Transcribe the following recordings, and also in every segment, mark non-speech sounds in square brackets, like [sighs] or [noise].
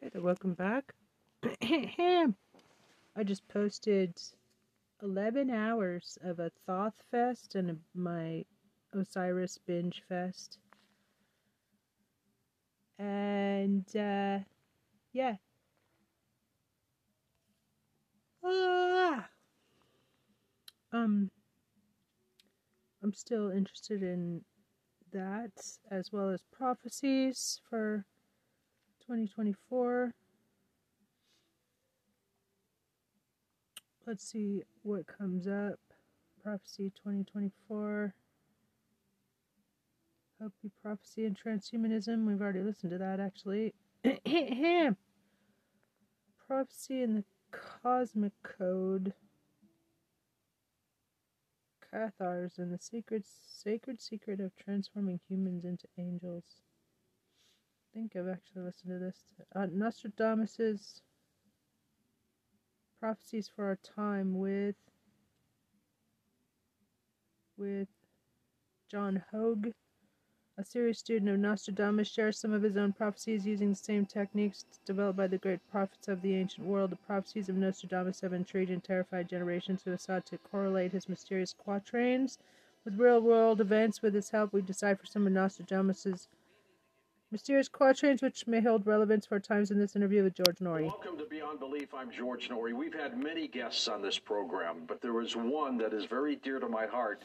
Hey there, welcome back. [clears throat] I just posted 11 hours of a Thoth Fest and a, my Osiris Binge Fest. And, uh, yeah. Ah! Um, I'm still interested in that as well as prophecies for 2024. Let's see what comes up. Prophecy 2024. Hopi prophecy and transhumanism. We've already listened to that actually. [clears throat] prophecy in the cosmic code. Cathars and the secret, sacred secret of transforming humans into angels. Think I've actually listened to this. Uh, Nostradamus's prophecies for our time with with John Hogue. A serious student of Nostradamus shares some of his own prophecies using the same techniques developed by the great prophets of the ancient world. The prophecies of Nostradamus have intrigued and terrified generations who have sought to correlate his mysterious quatrains with real world events. With his help, we decipher some of Nostradamus's mysterious quatrains which may hold relevance for times in this interview with George Noory. Welcome to Beyond Belief. I'm George Noory. We've had many guests on this program, but there is one that is very dear to my heart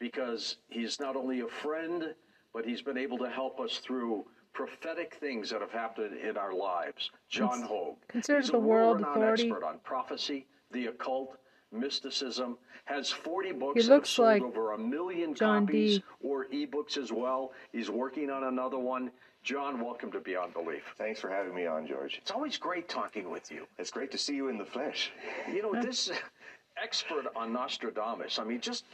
because he's not only a friend but he's been able to help us through prophetic things that have happened in our lives. John Hogue. Considered the world authority. expert on prophecy, the occult, mysticism, has 40 books He that have looks sold like over a million John copies Dee. or ebooks as well. He's working on another one. John, welcome to Beyond Belief. Thanks for having me on, George. It's always great talking with you. It's great to see you in the flesh. You know, [laughs] this expert on Nostradamus, I mean, just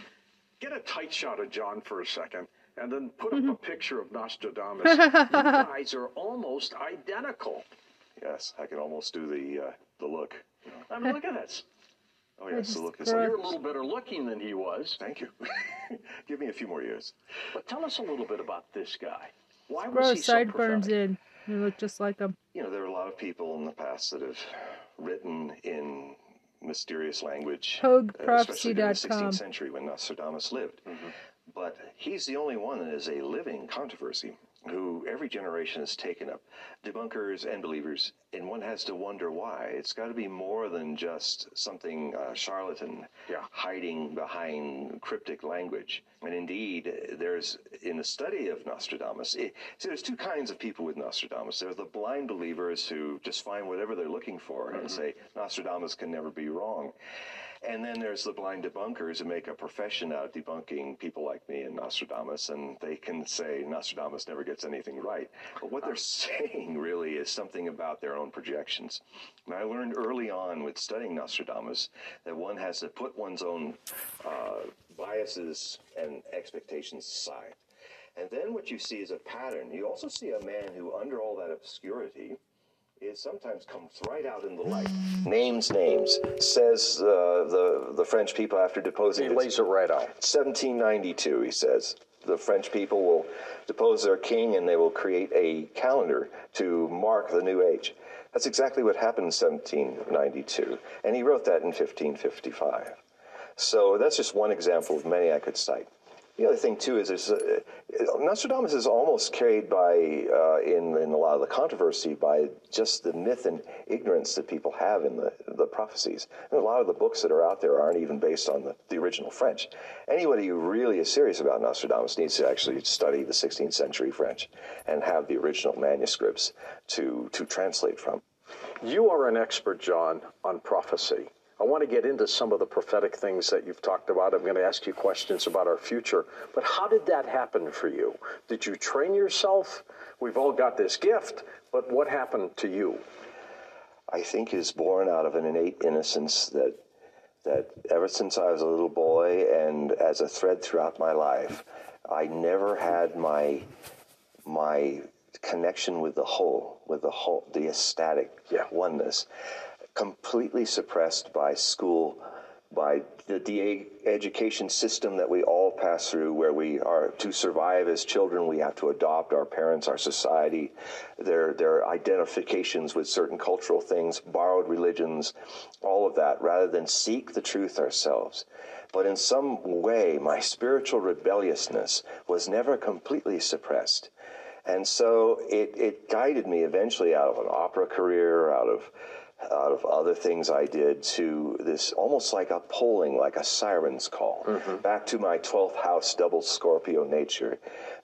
get a tight shot of John for a second and then put up a picture of Nostradamus. [laughs] you guys are almost identical. Yes, I can almost do the uh, the look. I mean, look at this. Oh yes, the look is. gross. You're a little better looking than he was. Thank you. [laughs] Give me a few more years. But tell us a little bit about this guy. Why was Gross he sideburns prophetic? in. They look just like him. You know, there are a lot of people in the past that have written in mysterious language, uh, especially during the 16th century when Nostradamus lived. But he's the only one that is a living controversy who every generation has taken up, debunkers and believers, and one has to wonder why. It's got to be more than just something uh, charlatan Yeah. hiding behind cryptic language. And indeed, there's in the study of Nostradamus, it, see, there's two kinds of people with Nostradamus. There's the blind believers who just find whatever they're looking for and say Nostradamus can never be wrong. And then there's the blind debunkers who make a profession out of debunking people like me and Nostradamus, and they can say Nostradamus never gets anything right. But what they're saying really is something about their own projections. And I learned early on with studying Nostradamus that one has to put one's own uh, biases and expectations aside. And then what you see is a pattern. You also see a man who, under all that obscurity, is sometimes comes right out in the light. [sighs] Names names. Says uh, the the French people after deposing. He lays it right out. 1792, he says. The French people will depose their king and they will create a calendar to mark the new age. That's exactly what happened in 1792. And he wrote that in 1555. So that's just one example of many I could cite. The other thing too is, there's, uh, Nostradamus is almost carried by uh, in in a lot of the controversy by just the myth and ignorance that people have in the the prophecies. And a lot of the books that are out there aren't even based on the, the original French. Anybody who really is serious about Nostradamus needs to actually study the 16th century French and have the original manuscripts to to translate from. You are an expert, John, on prophecy. I want to get into some of the prophetic things that you've talked about. I'm going to ask you questions about our future. But how did that happen for you? Did you train yourself? We've all got this gift, but what happened to you? I think is born out of an innate innocence that that ever since I was a little boy and as a thread throughout my life, I never had my my connection with the whole, with the whole, the ecstatic Yeah. oneness, completely suppressed by school by the DA education system that we all pass through, where we are to survive as children, we have to adopt our parents, our society, their their identifications with certain cultural things, borrowed religions, all of that, rather than seek the truth ourselves. But in some way, my spiritual rebelliousness was never completely suppressed. And so it, it guided me eventually out of an opera career, out of out of other things I did to this almost like a polling, like a siren's call, mm-hmm. back to my 12th house double Scorpio nature,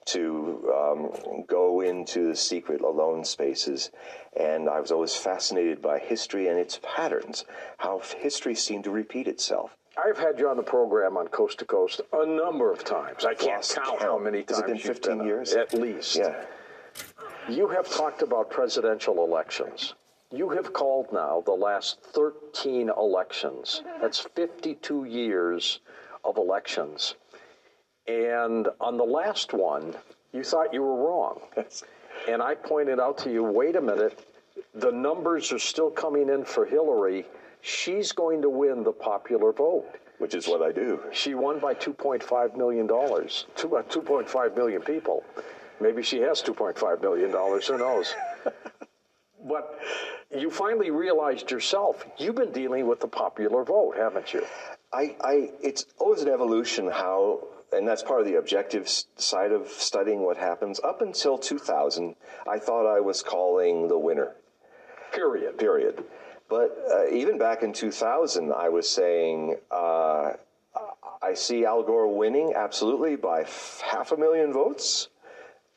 to um, go into the secret alone spaces. And I was always fascinated by history and its patterns, how history seemed to repeat itself. I've had you on the program on Coast to Coast a number of times. I can't count, count, how many times. Has it been 15 been years? At least. Yeah. You have talked about presidential elections. You have called now the last 13 elections. That's 52 years of elections. And on the last one, you thought you were wrong. and I pointed out to you wait a minute, the numbers are still coming in for Hillary. She's going to win the popular vote. Which is what I do. She won by $2.5 million, two, uh, 2.5 million people. Maybe she has $2.5 million, who knows? [laughs] but you finally realized yourself you've been dealing with the popular vote, haven't you? I, I it's always an evolution how and that's part of the objective side of studying what happens. Up until 2000, I thought I was calling the winner. Period. Period. But uh, even back in 2000, I was saying uh, I see Al Gore winning absolutely by f- half a million votes.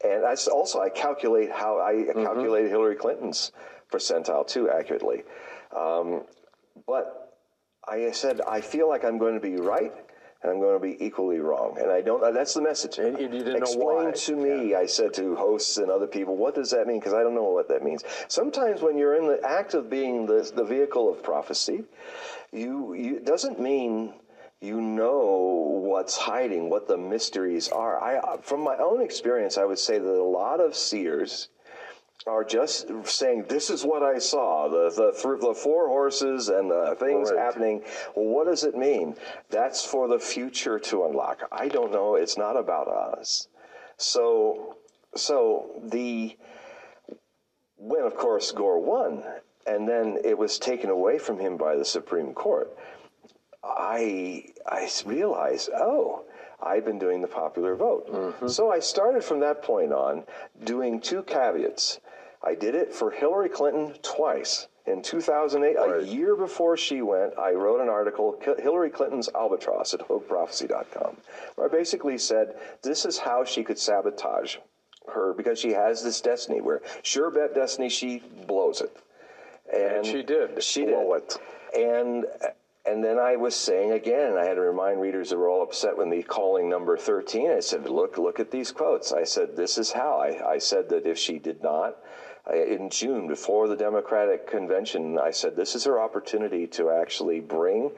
And that's also I calculate how I mm-hmm. calculated Hillary Clinton's percentile too accurately. Um, but I said I feel like I'm going to be right and I'm going to be equally wrong. And I don't. That's the message. And you didn't Explain to me. Yeah. I said to hosts and other people, what does that mean? Because I don't know what that means. Sometimes when you're in the act of being the the vehicle of prophecy, you, you it doesn't mean you know what's hiding, what the mysteries are. I, uh, from my own experience, I would say that a lot of seers are just saying, "This is what I saw: the the, the four horses and the things right. happening." Well, what does it mean? That's for the future to unlock. I don't know. It's not about us. So, so the when, of course, Gore won, and then it was taken away from him by the Supreme Court. I I realized, oh, I've been doing the popular vote. Mm-hmm. So I started from that point on doing two caveats. I did it for Hillary Clinton twice. In 2008, right. a year before she went, I wrote an article, Hillary Clinton's Albatross at HogueProphecy.com, where I basically said this is how she could sabotage her because she has this destiny where sure bet destiny she blows it. And, and she did. She blow did. it. And and then I was saying again, I had to remind readers that were all upset with me calling number 13. I said, look, look at these quotes. I said, this is how. I, I said that if she did not, in June, before the Democratic convention, I said this is her opportunity to actually bring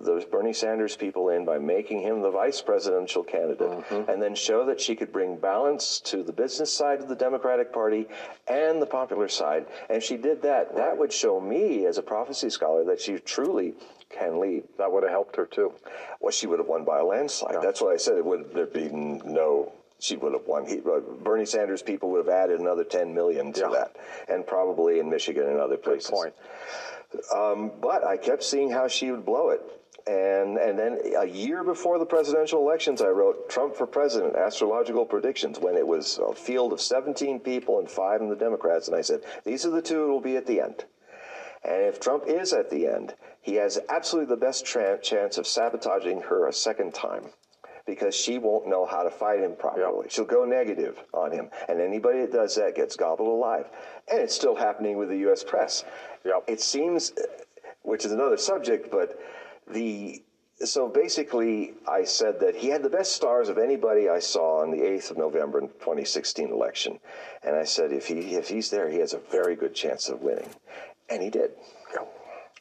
those Bernie Sanders people in by making him the vice presidential candidate, mm-hmm. and then show that she could bring balance to the business side of the Democratic Party and the popular side. And she did that. Right. That would show me, as a prophecy scholar, that she truly can lead. That would have helped her too. Well, she would have won by a landslide. Yeah. That's what I said. It would there be no she would have won. He, uh, Bernie Sanders people would have added another 10 million to yeah. that, and probably in Michigan and other places. Good point. Um, but I kept seeing how she would blow it. And, and then a year before the presidential elections, I wrote Trump for President, Astrological Predictions, when it was a field of 17 people and five in the Democrats. And I said, these are the two who will be at the end. And if Trump is at the end, he has absolutely the best tra- chance of sabotaging her a second time because she won't know how to fight him properly. Yep. She'll go negative on him. And anybody that does that gets gobbled alive. And it's still happening with the U.S. press. Yep. It seems, which is another subject, but the so basically, I said that he had the best stars of anybody I saw on the 8th of November 2016 election. And I said, if, he, if he's there, he has a very good chance of winning. And he did.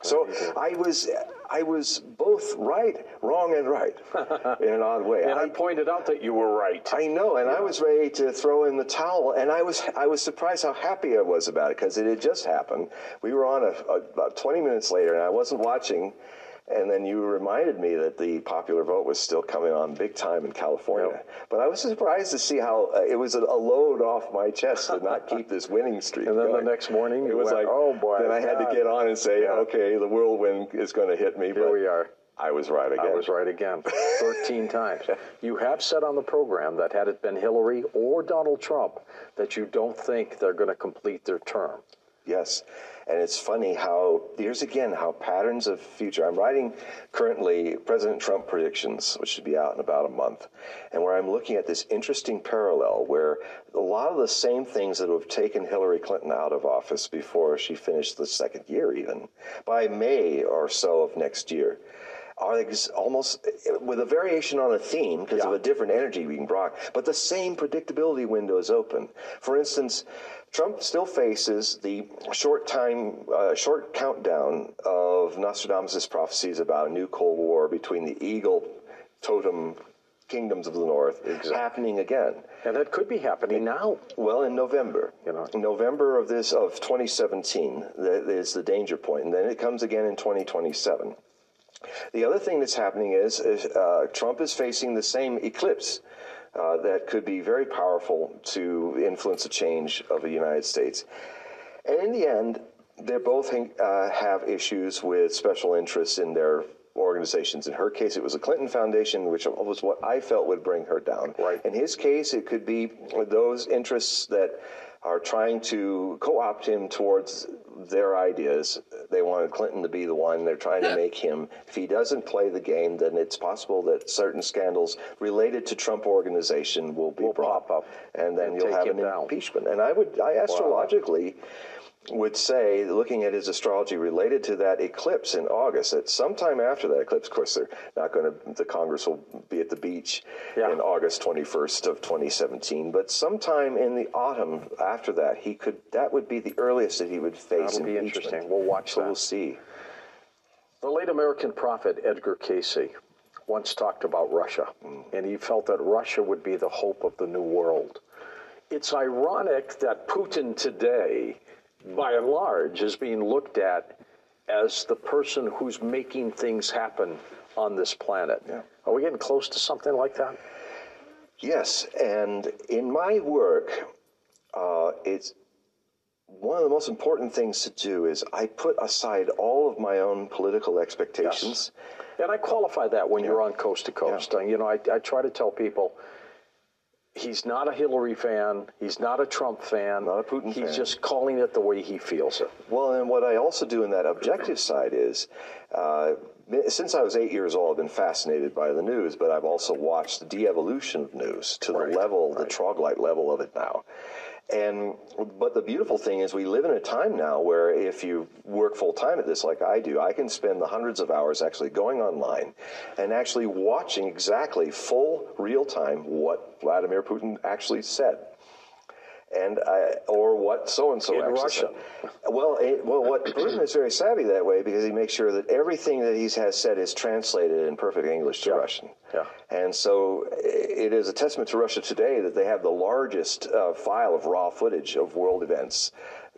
So I was I was both right, wrong, and right [laughs] in an odd way. and I, I, pointed out that you were right. I know, and yeah. I was ready to throw in the towel, and I was I was surprised how happy I was about it because it had just happened. We were on a, a, about 20 minutes later, and I wasn't watching And then you reminded me that the popular vote was still coming on big time in California. Yep. But I was surprised to see how uh, it was a, a load off my chest to not keep this winning streak. [laughs] And then the next morning it was went, like, "Oh, boy, Then I had God." to get on and say, Yeah. okay, the whirlwind is going to hit me. Here but we are. I was right again. I was right again, [laughs] 13 times. You have said on the program that had it been Hillary or Donald Trump, that you don't think they're going to complete their term. Yes. And it's funny how, here's again, how patterns of future. I'm writing currently President Trump predictions, which should be out in about a month, and where I'm looking at this interesting parallel where a lot of the same things that have taken Hillary Clinton out of office before she finished the second year, even by May or so of next year, are ex- almost with a variation on a theme because of a different energy being brought, but the same predictability window is open. For instance, Trump still faces the short time, uh, short countdown of Nostradamus' prophecies about a new Cold War between the eagle totem kingdoms of the North happening again. And that could be happening now. Well, in November, You know. in November of this of 2017, that is the danger point, and then it comes again in 2027. The other thing that's happening is, is uh, Trump is facing the same eclipse uh, that could be very powerful to influence the change of the United States. And in the end, they both uh, have issues with special interests in their organizations. In her case, it was the Clinton Foundation, which was what I felt would bring her down. Right. In his case, it could be those interests that are trying to co-opt him towards their ideas. They wanted Clinton to be the one. They're trying to make him. If he doesn't play the game, then it's possible that certain scandals related to Trump organization will be Will brought pop up and then and you'll have an down. impeachment. And I would, I astrologically would say, looking at his astrology related to that eclipse in August, that sometime after that eclipse, of course, they're not going to, the Congress will be at the beach Yeah. in August 21st of 2017, but sometime in the autumn after that, he could, that would be the earliest that he would face That'll be interesting. We'll watch so that. we'll see. The late American prophet Edgar Cayce once talked about Russia, mm. and he felt that Russia would be the hope of the new world. It's ironic that Putin today, by and large, is being looked at as the person who's making things happen on this planet. Yeah. Are we getting close to something like that? Yes, and in my work, uh, it's one of the most important things to do is I put aside all of my own political expectations. Yes. And I qualify that when you're on coast to coast. And, you know, I, I try to tell people he's not a Hillary fan, he's not a Trump fan, Not a Putin he's fan. just calling it the way he feels it. Well, and what I also do in that objective side is, uh, since I was eight years old, I've been fascinated by the news, but I've also watched the de-evolution of news to Right, the level, the right. troglodyte level of it now. And but the beautiful thing is, we live in a time now where if you work full time at this, like I do, I can spend the hundreds of hours actually going online and actually watching exactly full real time what Vladimir Putin actually said and I, or what so and so In Russian. Well, it, well, what [clears throat] Putin is very savvy that way because he makes sure that everything that he has said is translated in perfect English to Yeah. Russian. Yeah. And so it is a testament to Russia today that they have the largest uh, file of raw footage of world events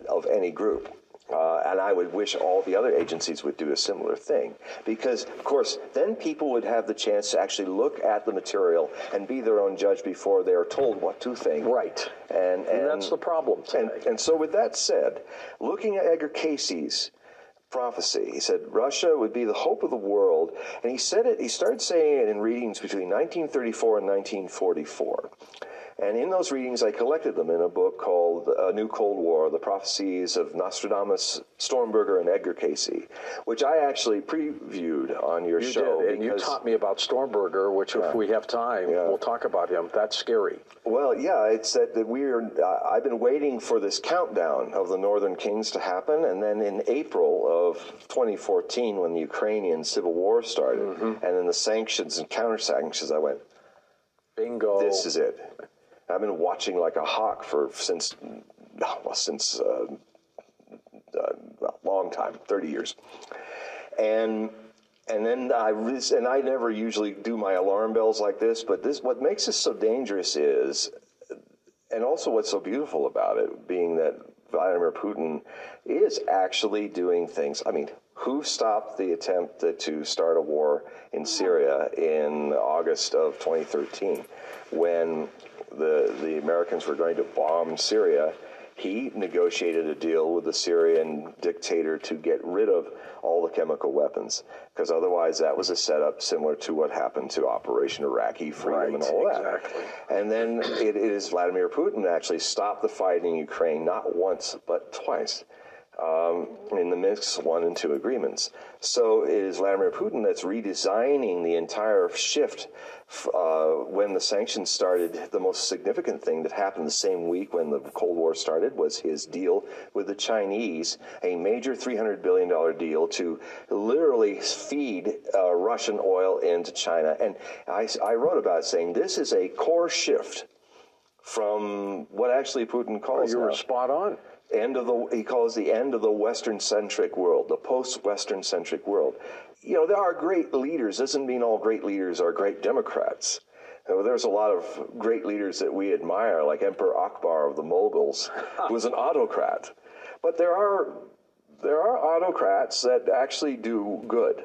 of any group. Uh, and I would wish all the other agencies would do a similar thing. Because, of course, then people would have the chance to actually look at the material and be their own judge before they are told what to think. Right. And, and, And that's the problem and, and so, with that said, looking at Edgar Cayce's prophecy, he said Russia would be the hope of the world, and he said it. He started saying it in readings between 1934 and 1944. And in those readings, I collected them in a book called A New Cold War The Prophecies of Nostradamus, Stormberger, and Edgar Cayce, which I actually previewed on your You show. did, and you taught me about Stormberger, which if we have time, Yeah. we'll talk about him. That's scary. Well, yeah, it's that, that we're. Uh, I've been waiting for this countdown of the Northern Kings to happen, and then in April of 2014, when the Ukrainian civil war started, Mm-hmm. and then the sanctions and counter sanctions, I went, Bingo. "This is it." I've been watching like a hawk for since, well, since uh, uh, a long time, 30 years, and. And then I and I never usually do my alarm bells like this, but this what makes this so dangerous is and also what's so beautiful about it being that Vladimir Putin is actually doing things. I mean, who stopped the attempt to start a war in Syria in August of 2013 when the, the Americans were going to bomb Syria? He negotiated a deal with the Syrian dictator to get rid of all the chemical weapons, because otherwise that was a setup similar to what happened to Operation Iraqi Freedom right, and all that. Exactly. And then it, it is Vladimir Putin actually stopped the fighting in Ukraine not once but twice. Um, in the Minsk one and two agreements. So it is Vladimir Putin that's redesigning the entire shift. Uh, when the sanctions started, the most significant thing that happened the same week when the Cold War started was his deal with the Chinese, a major $300 billion deal to literally feed uh, Russian oil into China. And I, I wrote about it saying this is a core shift from what actually Putin calls you were now spot on. End of the he calls the end of the western centric world the post western centric world. You know there are great leaders. Doesn't mean all great leaders are great democrats. You know, there's a lot of great leaders that we admire like emperor akbar of the moguls [laughs] who was an autocrat. But there are there are autocrats that actually do good.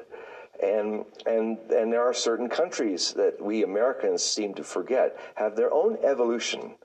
And and and there are certain countries that we Americans seem to forget have their own evolution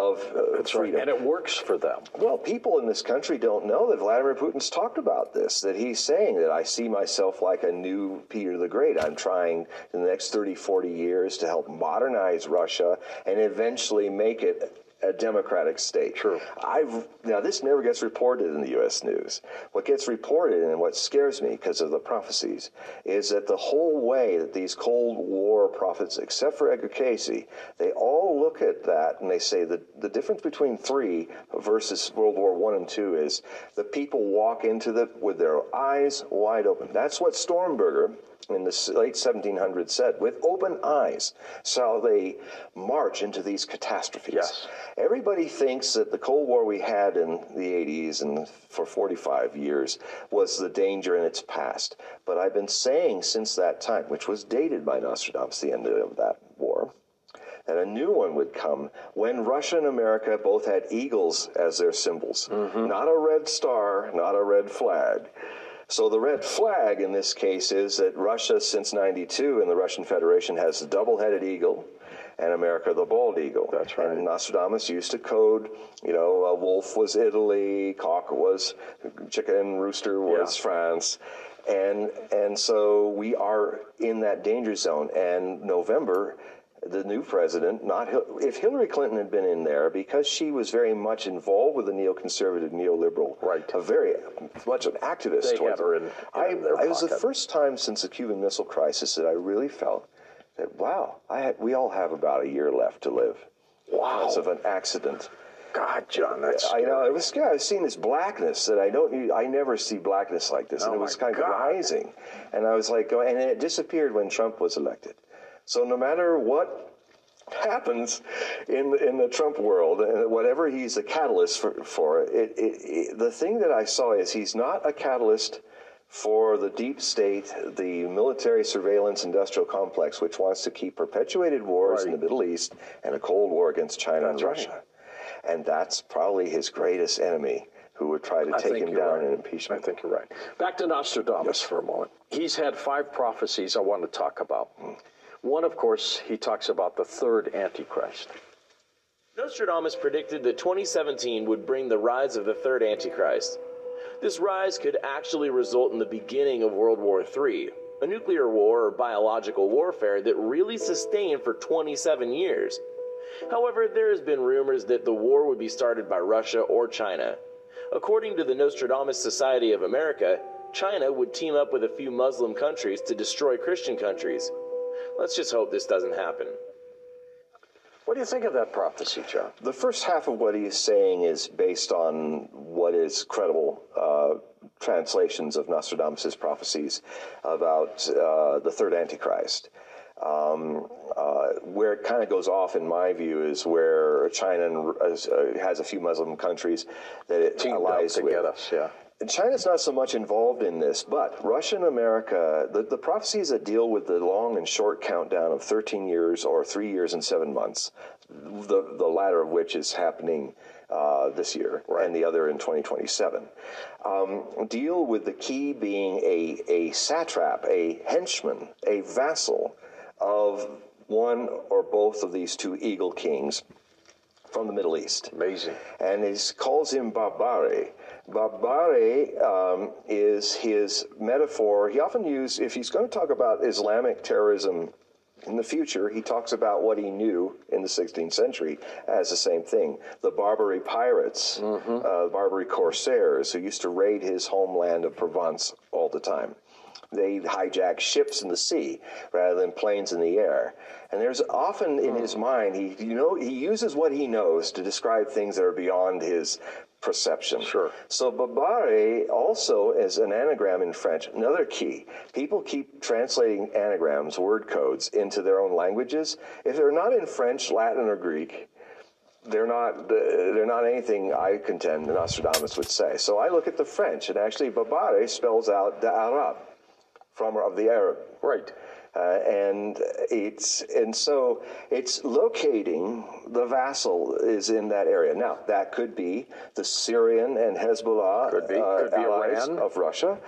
of uh, That's right. And it works for them. Well, people in this country don't know that Vladimir Putin's talked about this, that he's saying that I see myself like a new Peter the Great. I'm trying in the next 30, 40 years to help modernize Russia and eventually make it a democratic state. True. I've now this never gets reported in the U.S. news. What gets reported and what scares me because of the prophecies is that the whole way that these Cold War prophets, except for Edgar Cayce, they all look at that and they say that the difference between three versus World War One and two is the people walk into the with their eyes wide open. That's what Stormberger in the late 1700s said, with open eyes shall they march into these catastrophes. Yes. Everybody thinks that the Cold War we had in the 80s and for 45 years was the danger in its past. But I've been saying since that time, which was dated by Nostradamus, the end of that war, that a new one would come when Russia and America both had eagles as their symbols. Mm-hmm. Not a red star, not a red flag. So the red flag in this case is that Russia, since 92, and the Russian Federation has the double-headed eagle, and America the bald eagle. That's right. And Nostradamus used to code, you know, a wolf was Italy, cock was chicken, rooster was Yeah. France. And and so we are in that danger zone. And November, the new president, not if Hillary Clinton had been in there, because she was very much involved with the neoconservative, neoliberal, Right. a very much an activist. They towards her it. in- I, in their it was the first time since the Cuban Missile Crisis that I really felt that wow, I had, we all have about a year left to live. Wow. Because of an accident. God, John, that's I know scary. it was scary. I've seen this blackness that I don't. I never see blackness like this, oh and Oh, it was kind of rising. And I was like, and it disappeared when Trump was elected. So no matter what happens in in the Trump world, and whatever he's a catalyst for, for it, it, it, the thing that I saw is he's not a catalyst for the deep state, the military surveillance industrial complex, which wants to keep perpetuated wars in the Middle East and a Cold War against China and That's right. Russia. And that's probably his greatest enemy who would try to I take him down right. in I think you're right. Back to Nostradamus for a moment. He's had five prophecies I want to talk about. Hmm. One, of course, he talks about the third Antichrist. Nostradamus predicted that 2017 would bring the rise of the third Antichrist. This rise could actually result in the beginning of World War III, a nuclear war or biological warfare that really sustained for 27 years. However, there has been rumors that the war would be started by Russia or China. According to the Nostradamus Society of America, China would team up with a few Muslim countries to destroy Christian countries. Let's just hope this doesn't happen. What do you think of that prophecy, John? The first half of what he's saying is based on what is credible uh, translations of Nostradamus' prophecies about uh, the third Antichrist. Um, uh, where it kind of goes off, in my view, is where China and, uh, has a few Muslim countries that it Teamed allies to with. get us, yeah. China's not so much involved in this, but Russia and America, the, the prophecies that deal with the long and short countdown of 13 years or three years and seven months, the, the latter of which is happening uh, this year and the other in 2027, um, deal with the key being a, a satrap, a henchman, a vassal of one or both of these two eagle kings from the Middle East. Amazing. And he calls him Barbari. Barbari um, is his metaphor. He often uses, if he's going to talk about Islamic terrorism in the future, he talks about what he knew in the 16th century as the same thing. The Barbary pirates, mm-hmm. uh, Barbary corsairs who used to raid his homeland of Provence all the time. They hijack ships in the sea rather than planes in the air. And there's often in his hmm. mind, he you know he uses what he knows to describe things that are beyond his perception. Sure. So Babare also is an anagram in French. Another key. People keep translating anagrams, word codes, into their own languages. If they're not in French, Latin, or Greek, they're not they're not anything I contend the Nostradamus would say. So I look at the French, and actually Babare spells out the Arab, from of the Arab. Right. Uh, and it's and so it's locating the vassal is in that area. Now that could be the Syrian and Hezbollah could be, uh, could be allies Iran. of Russia.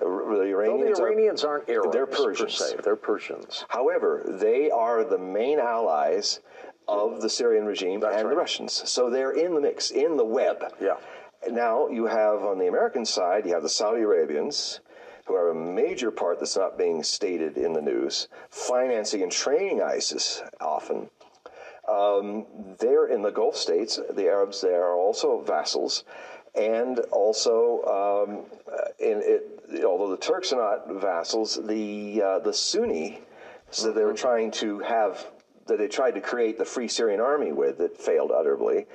Uh, the Iranians, the Iranians are, not Arabs. They're Persians. They're Persians. However, they are the main allies of the Syrian regime That's and right. the Russians. So they're in the mix, in the web. Yeah. Now you have on the American side, you have the Saudi Arabians, who are a major part that's not being stated in the news, financing and training ISIS often. Um, they're in the Gulf states. The Arabs there are also vassals, and also um, in it, although the Turks are not vassals, the uh, the Sunni, so they were trying to have that they tried to create the Free Syrian Army with that failed utterly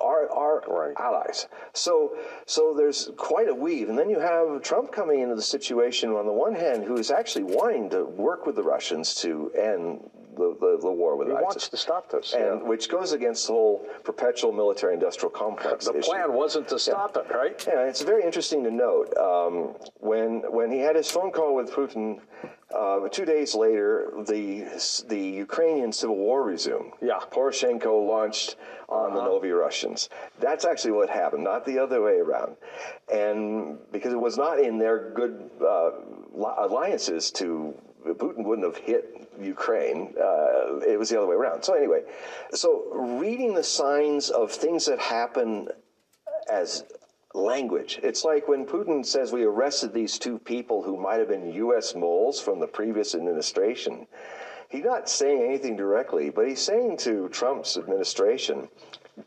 are, are right. allies. So, so there's quite a weave. And then you have Trump coming into the situation on the one hand, who is actually wanting to work with the Russians to end the, the, the war with he ISIS. wants to stop this, and yeah. which goes against the whole perpetual military-industrial complex. The issue. plan wasn't to stop yeah. it, right? Yeah, it's very interesting to note um, when when he had his phone call with Putin. Uh, two days later, the the Ukrainian civil war resumed. Yeah. Poroshenko launched on uh-huh. the Novi Russians. That's actually what happened, not the other way around. And because it was not in their good uh, alliances to Putin wouldn't have hit Ukraine. Uh, it was the other way around. So anyway, so reading the signs of things that happen as language. It's like when Putin says we arrested these two people who might have been U.S. moles from the previous administration. He's not saying anything directly, but he's saying to Trump's administration,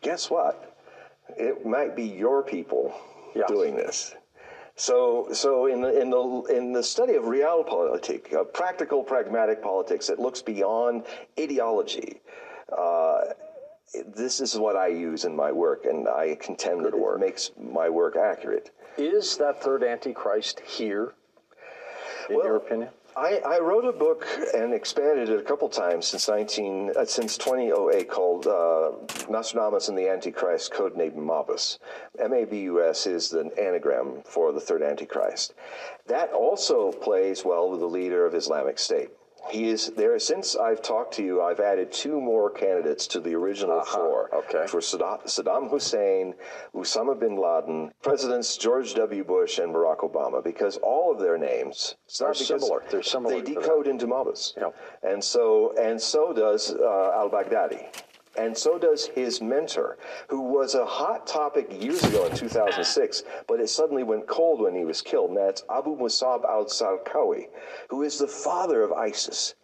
guess what? It might be your people yes. doing this. So, so in the in the in the study of realpolitik, of practical, pragmatic politics that looks beyond ideology, uh, this is what I use in my work, and I contend that it makes my work accurate. Is that third Antichrist here? In well, your opinion? I, I, wrote a book and expanded it a couple times since 19 uh, since 2008 called uh, Nostradamus and the Antichrist, codenamed Mabus. M-A-B-U-S is the anagram for the third Antichrist. That also plays well with the leader of Islamic State. He is there since I've talked to you. I've added two more candidates to the original uh-huh. four. Okay. For Saddam Hussein, Osama bin Laden, Presidents George W. Bush and Barack Obama, because all of their names are similar. They're similar. They decode into Mabus. Yep. And so and so does uh, al-Baghdadi. And so does his mentor, who was a hot topic years ago in 2006, but it suddenly went cold when he was killed. And that's Abu Musab al Zarqawi, who is the father of ISIS.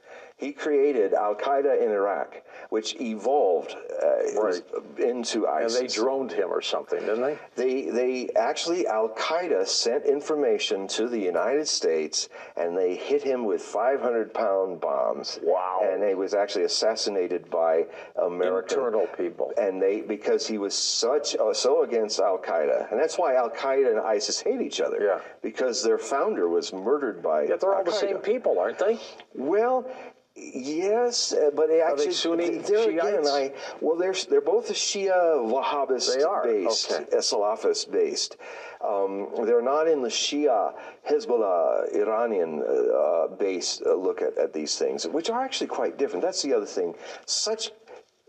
He created Al Qaeda in Iraq, which evolved uh, right. into ISIS. And they droned him or something, didn't they? They, they actually, Al Qaeda sent information to the United States and they hit him with 500 pound bombs. Wow. And he was actually assassinated by American. Internal people. And they, because he was such, uh, so against Al Qaeda. And that's why Al Qaeda and ISIS hate each other. Yeah. Because their founder was murdered by. Yet they're all Al-Qaeda. the same people, aren't they? Well, Yes, uh, but they actually Sunni there again, I well, they're they're both Shia Wahhabist They are, based, okay. Salafist based. Um, they're not in the Shia Hezbollah Iranian uh, uh, base uh, look at, at these things, which are actually quite different. That's the other thing. Such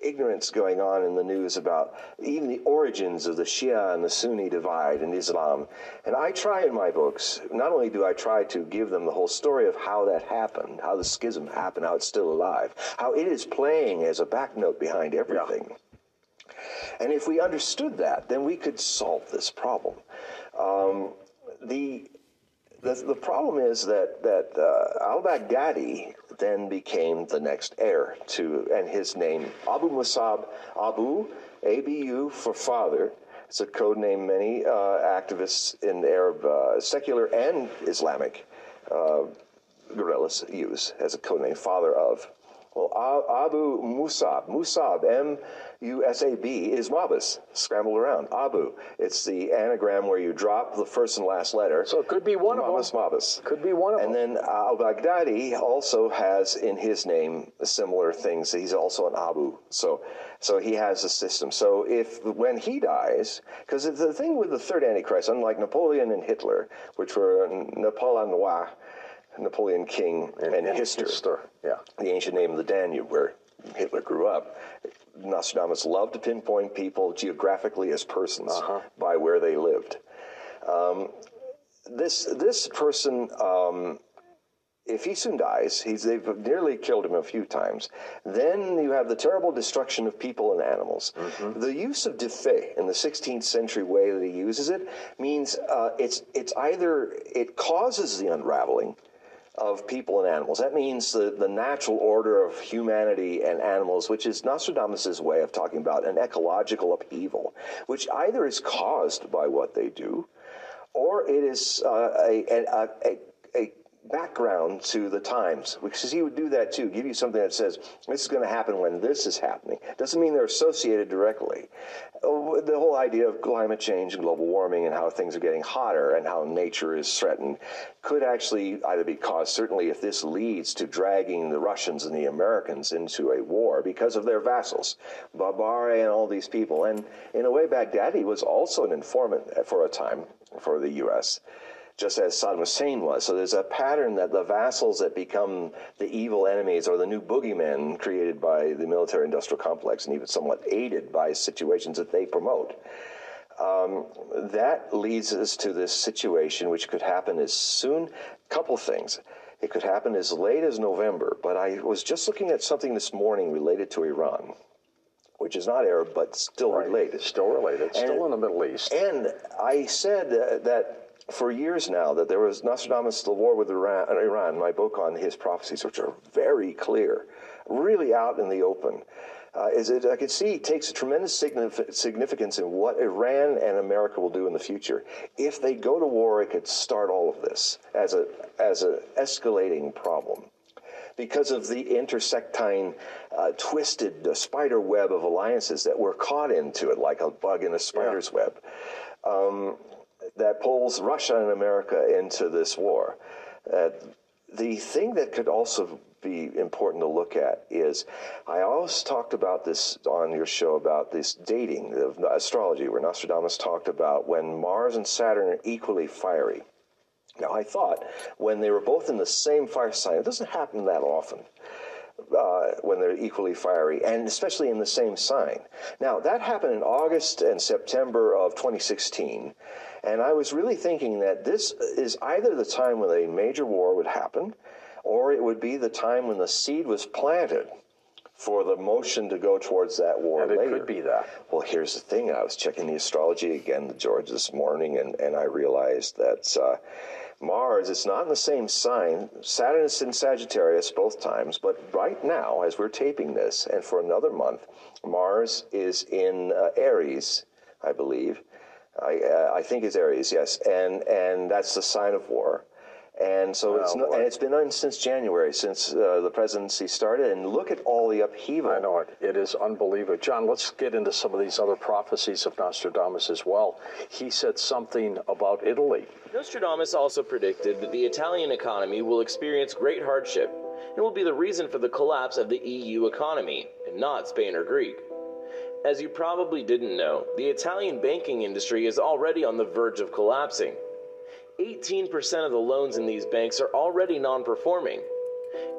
ignorance going on in the news about even the origins of the Shia and the Sunni divide in Islam. And I try in my books, not only do I try to give them the whole story of how that happened, how the schism happened, how it's still alive, how it is playing as a back note behind everything. And if we understood that, then we could solve this problem. Um, the, the the problem is that that uh, al Baghdadi then became the next heir to, and his name Abu Musab Abu A B U for father. It's a code name many uh, activists in Arab, uh, secular and Islamic uh, guerrillas use as a code name, father of. Well, Abu Musab, Musab, M U S A B, is Mabus, scrambled around. Abu. It's the anagram where you drop the first and last letter. So it could be one of them. Mabus, Mabus. Could be one of And them. then uh, al Baghdadi also has in his name similar things. He's also an Abu. So, so he has a system. So if when he dies, because the thing with the third Antichrist, unlike Napoleon and Hitler, which were Napoleon Noir, Napoleon King and, And Hister, Hister, yeah. the ancient name of the Danube, where Hitler grew up. Nostradamus loved to pinpoint people geographically as persons by where they lived. Um, this this person, um, if he soon dies, he's they've nearly killed him a few times. Then you have the terrible destruction of people and animals. The use of defay in the 16th century way that he uses it means uh, it's it's either it causes the unraveling of people and animals. That means the, the natural order of humanity and animals, which is Nostradamus' way of talking about an ecological upheaval, which either is caused by what they do, or it is uh, a, a, a, a background to the times, because he would do that too, give you something that says, this is going to happen when this is happening. Doesn't mean they're associated directly. Oh, The whole idea of climate change and global warming and how things are getting hotter and how nature is threatened could actually either be caused, certainly if this leads to dragging the Russians and the Americans into a war because of their vassals, Barbari and all these people. And in a way, Baghdadi was also an informant for a time for the U.S just as Saddam Hussein was. So there's a pattern that the vassals that become the evil enemies or the new boogeymen created by the military industrial complex and even somewhat aided by situations that they promote. Um, that leads us to this situation which could happen as soon, couple things. It could happen as late as November, but I was just looking at something this morning related to Iran, which is not Arab but still related. Still related. Still in the Middle East. And I said uh, that for years now that there was Nostradamus, the war with Iran, Iran, my book on his prophecies, which are very clear, really out in the open. Uh, is it, I can see takes a tremendous signif- significance in what Iran and America will do in the future. If they go to war, it could start all of this as a as a escalating problem because of the intersectine, uh, twisted uh, spider web of alliances that we're caught into it like a bug in a spider's web um, that pulls Russia and America into this war. Uh, the thing that could also be important to look at is I always talked about this on your show about this dating of astrology, where Nostradamus talked about when Mars and Saturn are equally fiery. Now, I thought when they were both in the same fire sign, it doesn't happen that often uh, when they're equally fiery, and especially in the same sign. Now, that happened in August and September of 2016, and I was really thinking that this is either the time when a major war would happen, or it would be the time when the seed was planted for the motion to go towards that war And it later. could be that. Well, here's the thing. I was checking the astrology again, George, this morning, and, and I realized that uh, Mars is not in the same sign. Saturn is in Sagittarius both times, but right now, as we're taping this, and for another month, Mars is in uh, Aries, I believe. I, uh, I think it's Aries, yes, and and that's the sign of war. And so it's Oh, no, and it's been on since January, since uh, the presidency started. And look at all the upheaval. I know it. It is unbelievable. John, let's get into some of these other prophecies of Nostradamus as well. He said something about Italy. Nostradamus also predicted that the Italian economy will experience great hardship and will be the reason for the collapse of the EU economy, and not Spain or Greek. As you probably didn't know, the Italian banking industry is already on the verge of collapsing. 18% of the loans in these banks are already non performing.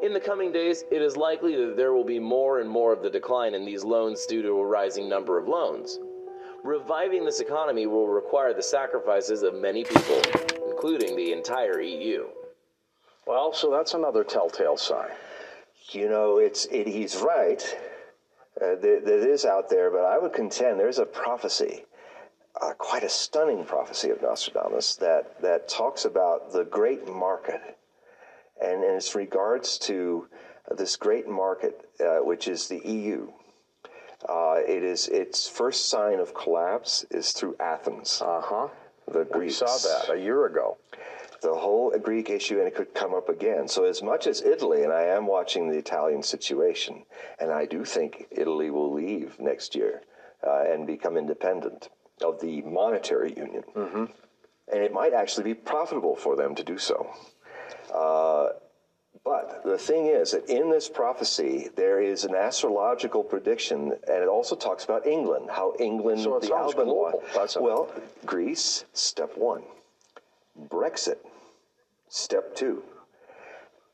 In the coming days, it is likely that there will be more and more of the decline in these loans due to a rising number of loans. Reviving this economy will require the sacrifices of many people, including the entire EU. Well, so that's another telltale sign. You know, it's it, he's right. Uh, that, that is out there, but I would contend there's a prophecy, uh, quite a stunning prophecy of Nostradamus that that talks about the great market, and, and it's regards to this great market, uh, which is the EU. Uh, it is its first sign of collapse is through Athens. Uh huh. The We saw that a year ago. The whole Greek issue, and it could come up again. So, as much as Italy, and I am watching the Italian situation, and I do think Italy will leave next year uh, and become independent of the monetary union. And it might actually be profitable for them to do so. Uh, but the thing is that in this prophecy, there is an astrological prediction, and it also talks about England, how England, So the Alban? Well, Greece, step one. Brexit, step two.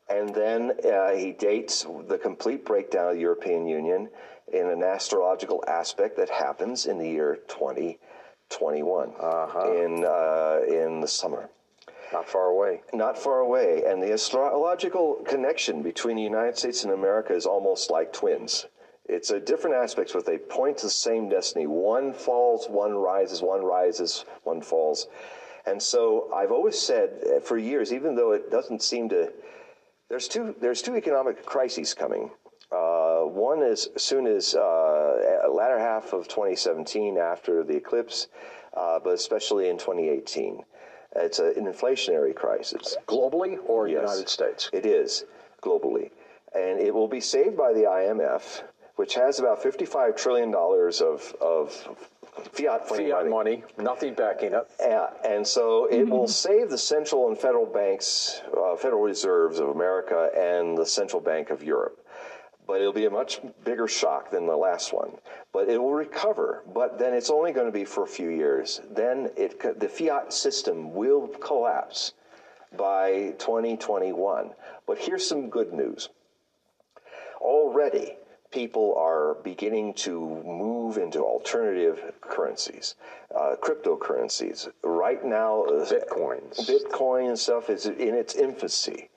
And then uh, he dates the complete breakdown of the European Union in an astrological aspect that happens in the year 2021 in, uh, in the summer. Not far away. Not far away. And the astrological connection between the United States and America is almost like twins. It's a different aspects, but they point to the same destiny. One falls, one rises, one rises, one falls. And so I've always said uh, for years, even though it doesn't seem to, there's two, there's two economic crises coming. Uh, one is as soon as uh, latter half of 2017 after the eclipse, uh, but especially in 2018. It's a, an inflationary crisis. Globally or Yes. United States? It is globally. And it will be saved by the IMF, which has about $55 trillion of, of fiat, Fiat money, nothing backing it. Yeah, and so it will [laughs] save the central and federal banks, uh, Federal Reserves of America, and the Central Bank of Europe. But it'll be a much bigger shock than the last one. But it will recover. But then it's only going to be for a few years. Then it, the fiat system will collapse by 2021. But here's some good news already people are beginning to move into alternative currencies, uh, cryptocurrencies. Right now, uh, Bitcoins. Bitcoin and stuff is in its infancy.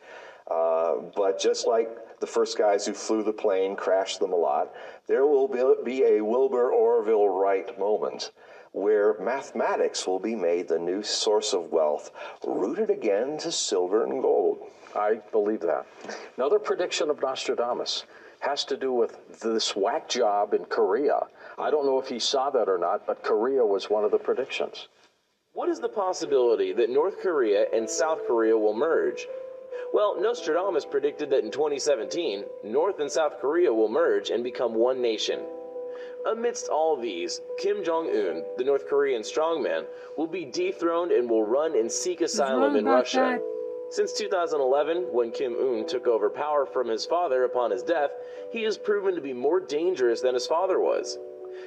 Uh, but just like the first guys who flew the plane crashed them a lot, there will be, be a Wilbur Orville Wright moment where mathematics will be made the new source of wealth, rooted again to silver and gold. I believe that. Another prediction of Nostradamus has to do with this whack job in Korea. I don't know if he saw that or not, but Korea was one of the predictions. What is the possibility that North Korea and South Korea will merge? Well, Nostradamus predicted that in 2017, North and South Korea will merge and become one nation. Amidst all these, Kim Jong un, the North Korean strongman, will be dethroned and will run and seek asylum in Russia. that? Since 2011, when Kim Un took over power from his father upon his death, he has proven to be more dangerous than his father was.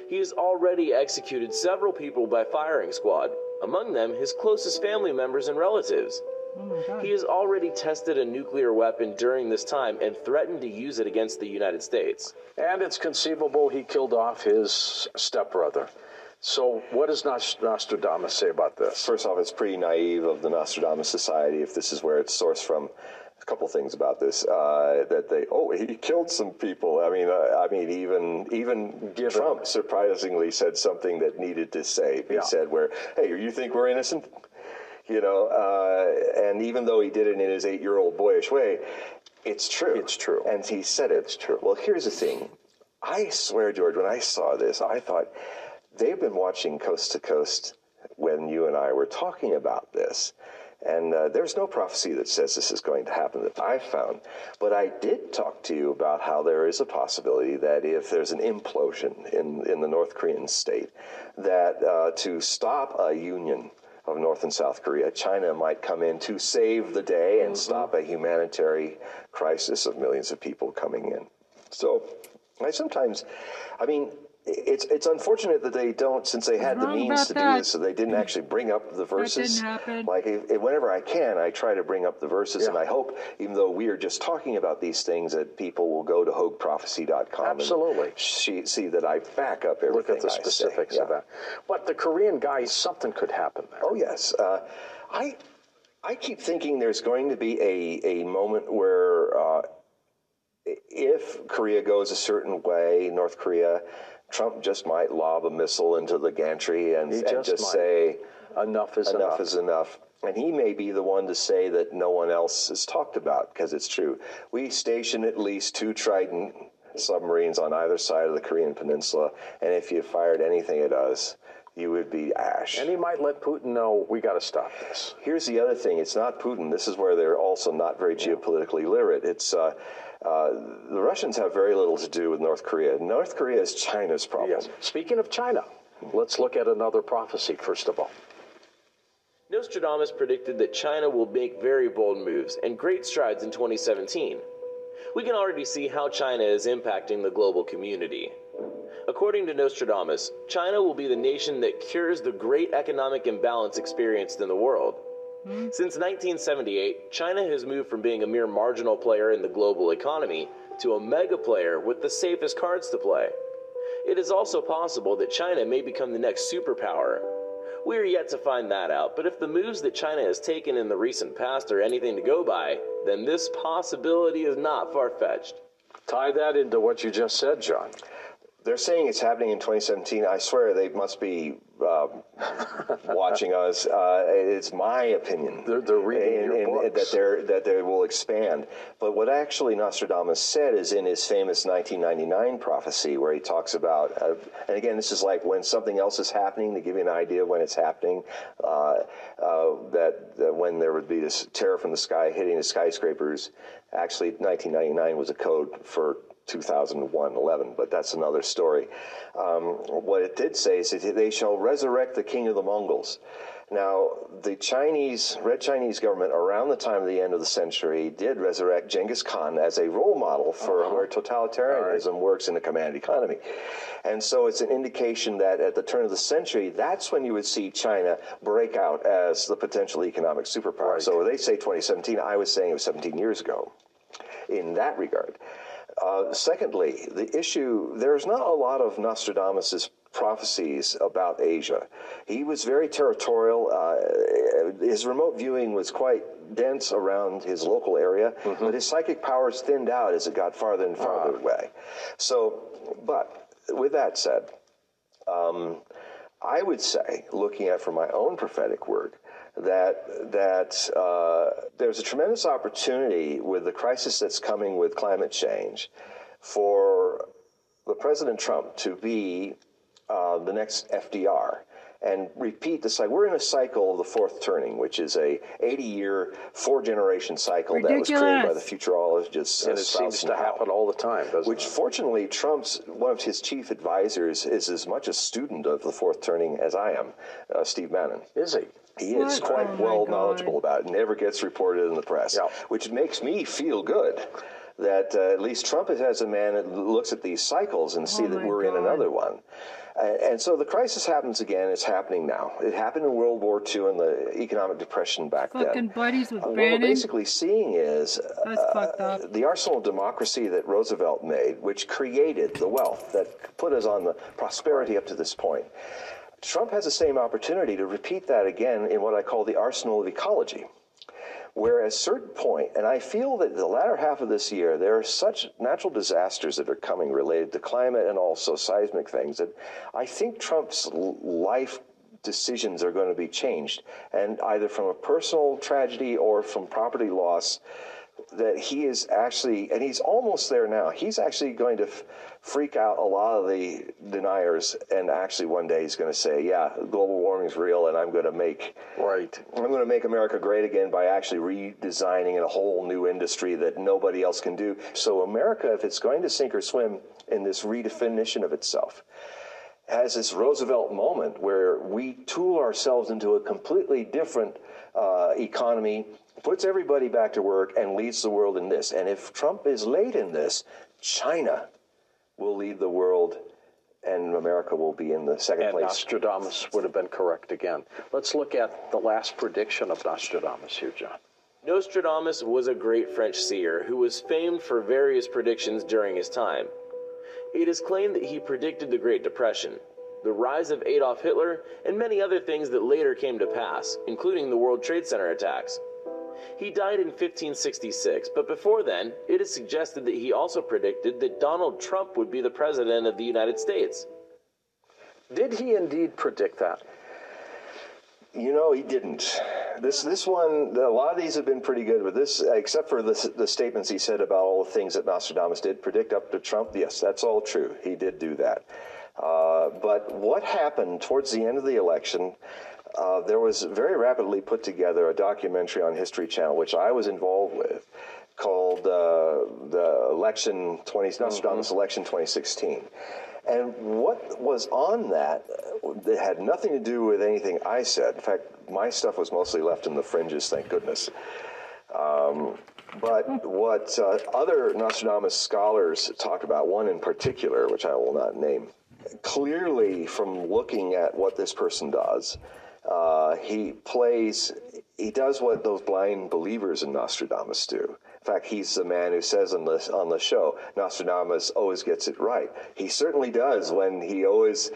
He has already executed several people by firing squad, among them his closest family members and relatives. Oh. He has already tested a nuclear weapon during this time and threatened to use it against the United States. And it's conceivable he killed off his stepbrother. So, what does Nostradamus say about this? First off, it's pretty naive of the Nostradamus Society if this is where it's sourced from. A couple things about this uh, that they oh he killed some people. I mean uh, I mean even even Given- Trump surprisingly said something that needed to say. He Yeah. said where hey you think we're innocent, you know, uh, and even though he did it in his eight year old boyish way, it's true. It's true. and he said it. It's true. Well, here's the thing. I swear, George, when I saw this, I thought they've been watching Coast to Coast when you and I were talking about this. And uh, there's no prophecy that says this is going to happen that I found. But I did talk to you about how there is a possibility that if there's an implosion in, in the North Korean state, that uh, to stop a union, of North and South Korea. China might come in to save the day and stop a humanitarian crisis of millions of people coming in. So I sometimes, I mean, it's it's unfortunate that they don't, since they had the means to that. do this, so they didn't actually bring up the verses. didn't happen. Like if, if- whenever I can, I try to bring up the verses, and I hope, even though we are just talking about these things, that people will go to HogueProphecy.com Absolutely. and see, see that I back up everything. Look at the I say. specifics Yeah. of that. But the Korean guy, something could happen there. Oh yes, uh, I I keep thinking there's going to be a a moment where uh, if Korea goes a certain way, North Korea, Trump just might lob a missile into the gantry and, and just just say Enough is enough. enough is enough. And he may be the one to say that no one else has talked about because it's true. We station at least two Trident submarines on either side of the Korean Peninsula, and if you fired anything at us, you would be ash. And he might let Putin know we got to stop this. Here's the other thing: it's not Putin. This is where they're also not very geopolitically literate. It's uh, uh, the Russians have very little to do with North Korea. North Korea is China's problem. Yes. Speaking of China, let's look at another prophecy first of all. Nostradamus predicted that China will make very bold moves and great strides in 2017. We can already see how China is impacting the global community. According to Nostradamus, China will be the nation that cures the great economic imbalance experienced in the world. Mm-hmm. Since 1978, China has moved from being a mere marginal player in the global economy to a mega player with the safest cards to play. It is also possible that China may become the next superpower. We are yet to find that out, but if the moves that China has taken in the recent past are anything to go by, then this possibility is not far fetched. Tie that into what you just said, John. They're saying it's happening in 2017. I swear they must be um, watching us. Uh, it's my opinion. They're- they're reading and, your and books. that they're that they will expand. But what actually Nostradamus said is in his famous 1999 prophecy, where he talks about, uh, and again, this is like when something else is happening to give you an idea of when it's happening. Uh, uh, that, that when there would be this terror from the sky hitting the skyscrapers. Actually, 1999 was a code for 2001 11, but that's another story. Um, what it did say is that they shall resurrect the king of the Mongols. Now, the Chinese, Red Chinese government, around the time of the end of the century, did resurrect Genghis Khan as a role model for where totalitarianism works in a command economy. And so it's an indication that at the turn of the century, that's when you would see China break out as the potential economic superpower. So they say 2017, I was saying it was 17 years ago in that regard. Uh, secondly, the issue there's not a lot of Nostradamus's prophecies about Asia. He was very territorial. Uh, his remote viewing was quite dense around his local area, but his psychic powers thinned out as it got farther and farther away. So, but with that said, um, I would say, looking at from my own prophetic work, that that uh, there's a tremendous opportunity with the crisis that's coming with climate change for the President Trump to be uh, the next FDR and repeat the cycle. We're in a cycle of the fourth turning, which is a 80-year, four-generation cycle that was created by the Ridiculous. futurologist uh, And it seems to happen all the time, doesn't Which, it? fortunately, Trump's one of his chief advisors is as much a student of the fourth turning as I am, uh, Steve Bannon. Is he? He is quite Oh, well God. knowledgeable about it. Never gets reported in the press, Yeah. which makes me feel good. That uh, at least Trump has a man that looks at these cycles and see Oh, that we're in another one. Uh, and so the crisis happens again. It's happening now. It happened in World War II and the economic depression back Fucking then. buddies with Uh, what we're basically seeing is That's uh, fucked up. the arsenal of democracy that Roosevelt made, which created the wealth that put us on the prosperity up to this point. Trump has the same opportunity to repeat that again in what I call the arsenal of ecology. Where at a certain point, and I feel that the latter half of this year, there are such natural disasters that are coming related to climate and also seismic things that I think Trump's life decisions are going to be changed. And either from a personal tragedy or from property loss, that he is actually, and he's almost there now, he's actually going to f- freak out a lot of the deniers. And actually, one day he's going to say, Yeah, global warming is real, and I'm going to make. Right. I'm going to make America great again by actually redesigning a whole new industry that nobody else can do. So, America, if it's going to sink or swim in this redefinition of itself, has this Roosevelt moment where we tool ourselves into a completely different uh, economy, puts everybody back to work, and leads the world in this. And if Trump is late in this, China will lead the world and America will be in the second And place. Nostradamus would have been correct again. Let's look at the last prediction of Nostradamus here, John. Nostradamus was a great French seer who was famed for various predictions during his time. It is claimed that he predicted the Great Depression, the rise of Adolf Hitler, and many other things that later came to pass, including the World Trade Center attacks. He died in 1566, but before then, it is suggested that he also predicted that Donald Trump would be the president of the United States. Did he indeed predict that? You know, he didn't. This this one, a lot of these have been pretty good, but this, except for the, the statements he said about all the things that Nostradamus did predict up to Trump, yes, that's all true. He did do that. Uh, but what happened towards the end of the election? Uh, there was very rapidly put together a documentary on History Channel, which I was involved with, called uh, the election 20 Nostradamus election 2016. And what was on that that had nothing to do with anything I said. In fact, my stuff was mostly left in the fringes, thank goodness. Um, but what uh, other Nostradamus scholars talked about, one in particular, which I will not name, clearly from looking at what this person does, uh, he plays, he does what those blind believers in Nostradamus do. In fact, he's the man who says on the, on the show, Nostradamus always gets it right. He certainly does when he always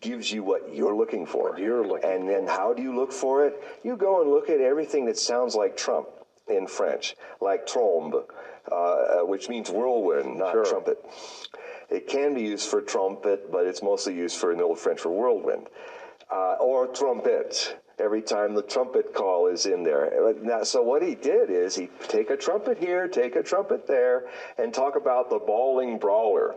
gives you what you're looking for. You're looking and then how do you look for it? You go and look at everything that sounds like Trump in French, like trombe, uh, which means whirlwind, not Sure. trumpet. It can be used for trumpet, but it's mostly used for in Old French for whirlwind. Uh, or trumpet, every time the trumpet call is in there. So what he did is he take a trumpet here, take a trumpet there, and talk about the bawling brawler.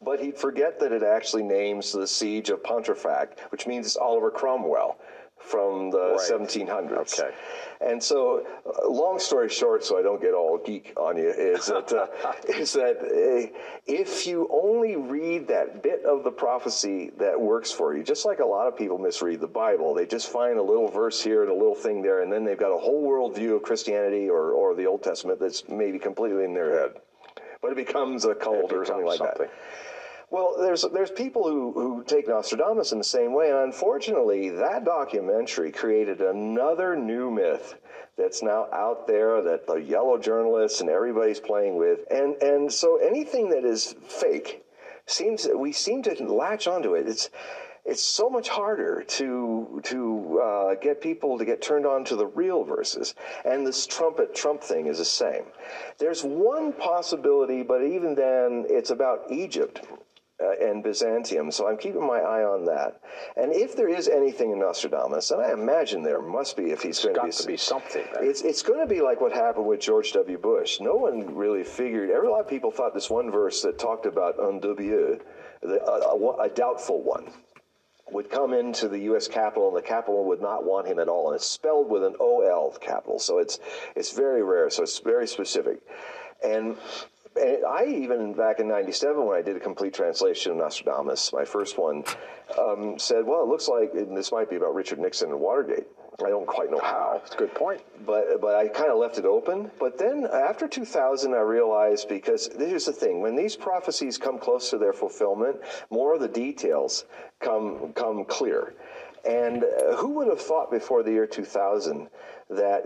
But he'd forget that it actually names the siege of Pontefract, which means it's Oliver Cromwell from the Right. 1700s. Okay. And so, uh, long story short, so I don't get all geek on you, is that uh, [laughs] is that uh, if you only read that bit of the prophecy that works for you, just like a lot of people misread the Bible, they just find a little verse here and a little thing there, and then they've got a whole worldview of Christianity or, or the Old Testament that's maybe completely in their head, but it becomes a cult or something like something. that. Well, there's there's people who, who take Nostradamus in the same way, and unfortunately, that documentary created another new myth that's now out there that the yellow journalists and everybody's playing with, and and so anything that is fake seems we seem to latch onto it. It's it's so much harder to to uh, get people to get turned on to the real verses. And this trumpet Trump thing is the same. There's one possibility, but even then, it's about Egypt. Uh, and Byzantium, so I'm keeping my eye on that. And if there is anything in Nostradamus, and I imagine there must be if he's going be, to be something. It's it's going to be like what happened with George W. Bush. No one really figured. Every lot of people thought this one verse that talked about un the, a, a, a doubtful one would come into the U.S. Capitol, and the Capitol would not want him at all. And it's spelled with an O-L capital, so it's it's very rare. So it's very specific. And I even back in '97 when I did a complete translation of Nostradamus, my first one, um, said, "Well, it looks like this might be about Richard Nixon and Watergate." I don't quite know how That's a good point. but but I kind of left it open. But then after 2000, I realized because here's the thing: when these prophecies come close to their fulfillment, more of the details come come clear. And uh, who would have thought before the year 2000 that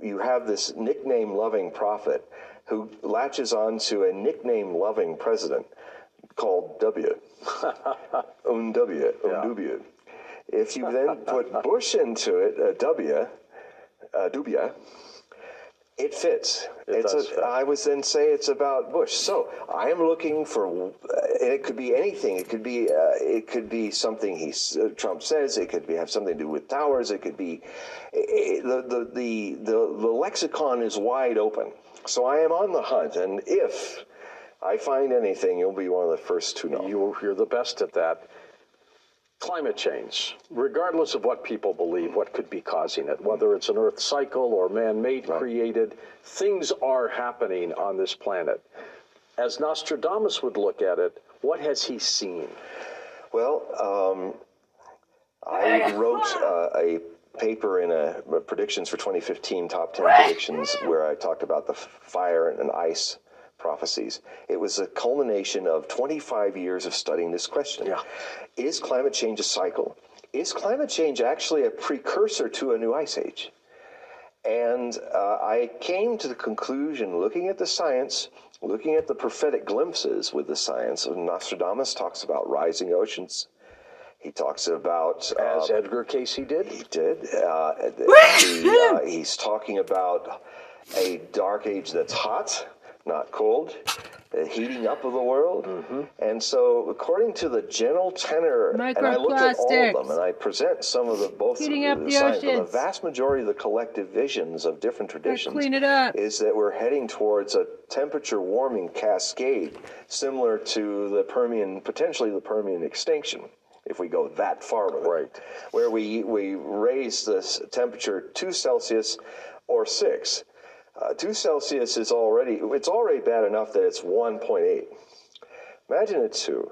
you have this nickname-loving prophet who latches on to a nickname-loving president called W, [laughs] un W, un W. If you then put [laughs] Bush into it, a W, uh, Dubya, it fits. it's does a, fit. I would then say it's about Bush. So I am looking for, uh, and it could be anything. It could be, uh, it could be something he uh, Trump says. It could be have something to do with towers. It could be the the the the, the lexicon is wide open. So I am on the hunt, and if I find anything, you'll be one of the first to know. You, you're the best at that. Climate change, regardless of what people believe, what could be causing it, whether it's an Earth cycle or man made, created, things are happening on this planet. As Nostradamus would look at it, what has he seen? Well, um, I wrote uh, a paper in a, a predictions for 2015 top 10 predictions where I talked about the fire and ice prophecies. It was a culmination of 25 years of studying this question. Yeah. Is climate change a cycle? Is climate change actually a precursor to a new ice age? And uh, I came to the conclusion, looking at the science, looking at the prophetic glimpses with the science, of Nostradamus talks about rising oceans. He talks about uh, As Edgar Cayce did. he did. Uh, he, uh, he's talking about a dark age that's hot, not cold, the heating up of the world. And so, according to the general tenor, and I looked at all of them, and I present some of the both Heating the, up the the signs, but the vast majority of the collective visions of different traditions clean it up. is that we're heading towards a temperature warming cascade similar to the Permian, potentially the Permian extinction, if we go that far with it. Right. Where we, we raise this temperature two Celsius or six. Uh, two Celsius is already, it's already bad enough that it's 1.8. Imagine a two.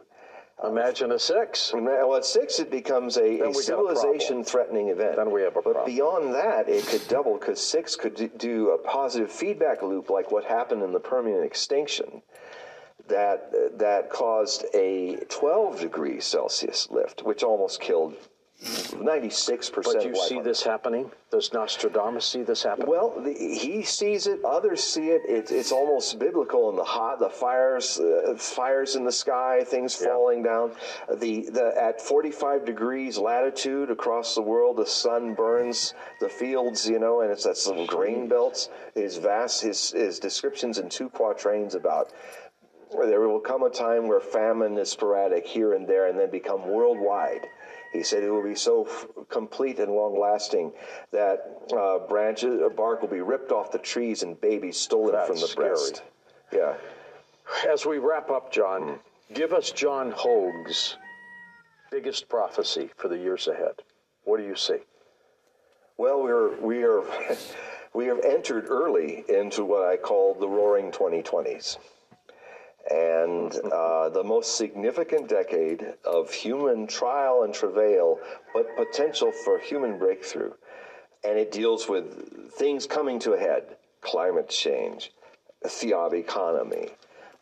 Imagine a six. Well, at six, it becomes a, a we got a problem. civilization-threatening event. Then we have a but problem. beyond that, it could double because six could do a positive feedback loop, like what happened in the Permian extinction, that that caused a 12 degree Celsius lift, which almost killed 96 percent. But you see this happening? Does Nostradamus see this happening? Well, the, he sees it. Others see it. It's it's almost biblical in the hot, the fires, uh, fires in the sky, things falling down. The the at 45 degrees latitude across the world, the sun burns the fields. You know, and it's that some grain belts. His vast his his descriptions in two quatrains about. Where There will come a time where famine is sporadic here and there, and then become worldwide. He said it will be so f- complete and long lasting that uh, branches, bark will be ripped off the trees and babies stolen That's from the scary. breast. Yeah. As we wrap up, John, give us John Hogue's biggest prophecy for the years ahead. What do you see? Well, we're we are [laughs] we have entered early into what I call the Roaring 2020s, and uh, the most significant decade of human trial and travail, but potential for human breakthrough. And it deals with things coming to a head: climate change, a theob economy,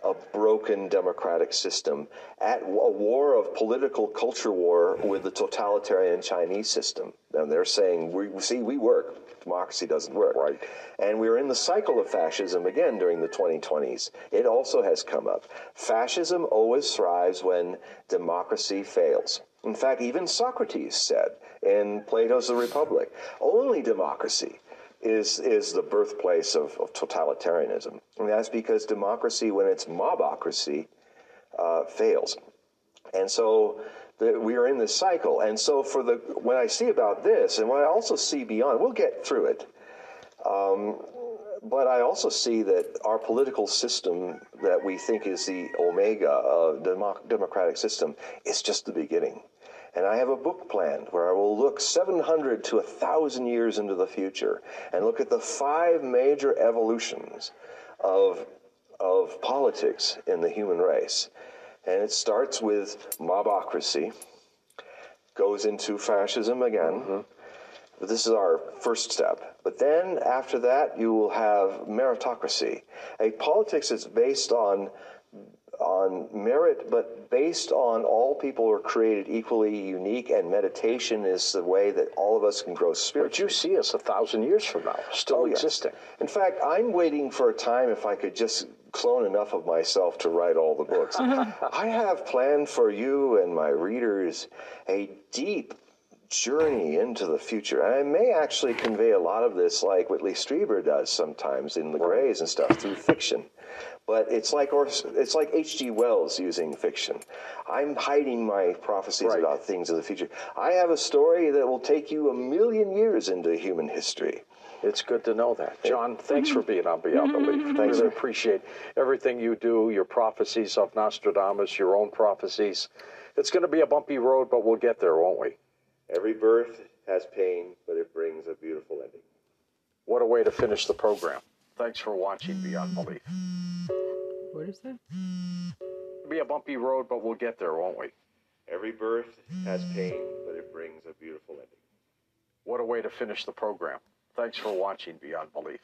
a broken democratic system, at a war of political culture war with the totalitarian Chinese system. And they're saying, we see, we work. Democracy doesn't work. Right. And we're in the cycle of fascism again during the 2020s. It also has come up. Fascism always thrives when democracy fails. In fact, even Socrates said in Plato's The Republic, only democracy is is the birthplace of, of totalitarianism. And that's because democracy, when it's mobocracy, uh, fails. And so the, we are in this cycle. And so for the when I see about this, and what I also see beyond, we'll get through it. Um, but I also see that our political system that we think is the omega of the democratic system is just the beginning. And I have a book planned where I will look 700 to 1,000 years into the future and look at the five major evolutions of, of politics in the human race. And it starts with mobocracy, goes into fascism again. Mm-hmm. But this is our first step. But then after that, you will have meritocracy, a politics that's based on on merit, but based on all people are created equally unique, and meditation is the way that all of us can grow spiritually. But you see us a thousand years from now, still Oh, existing. In fact, I'm waiting for a time if I could just clone enough of myself to write all the books. [laughs] I have planned for you and my readers a deep journey into the future. And I may actually convey a lot of this like Whitley Strieber does sometimes in The Greys and stuff through fiction. But it's like or it's like H.G. Wells using fiction. I'm hiding my prophecies Right. about things of the future. I have a story that will take you a million years into human history. It's good to know that. John, thanks for being on Beyond [laughs] Belief. Thanks. Really appreciate everything you do, your prophecies of Nostradamus, your own prophecies. It's going to be a bumpy road, but we'll get there, won't we? Every birth has pain, but it brings a beautiful ending. What a way to finish the program. Thanks for watching Beyond Belief. What is that? It'll be a bumpy road, but we'll get there, won't we? Every birth has pain, but it brings a beautiful ending. What a way to finish the program. Thanks for watching Beyond Belief.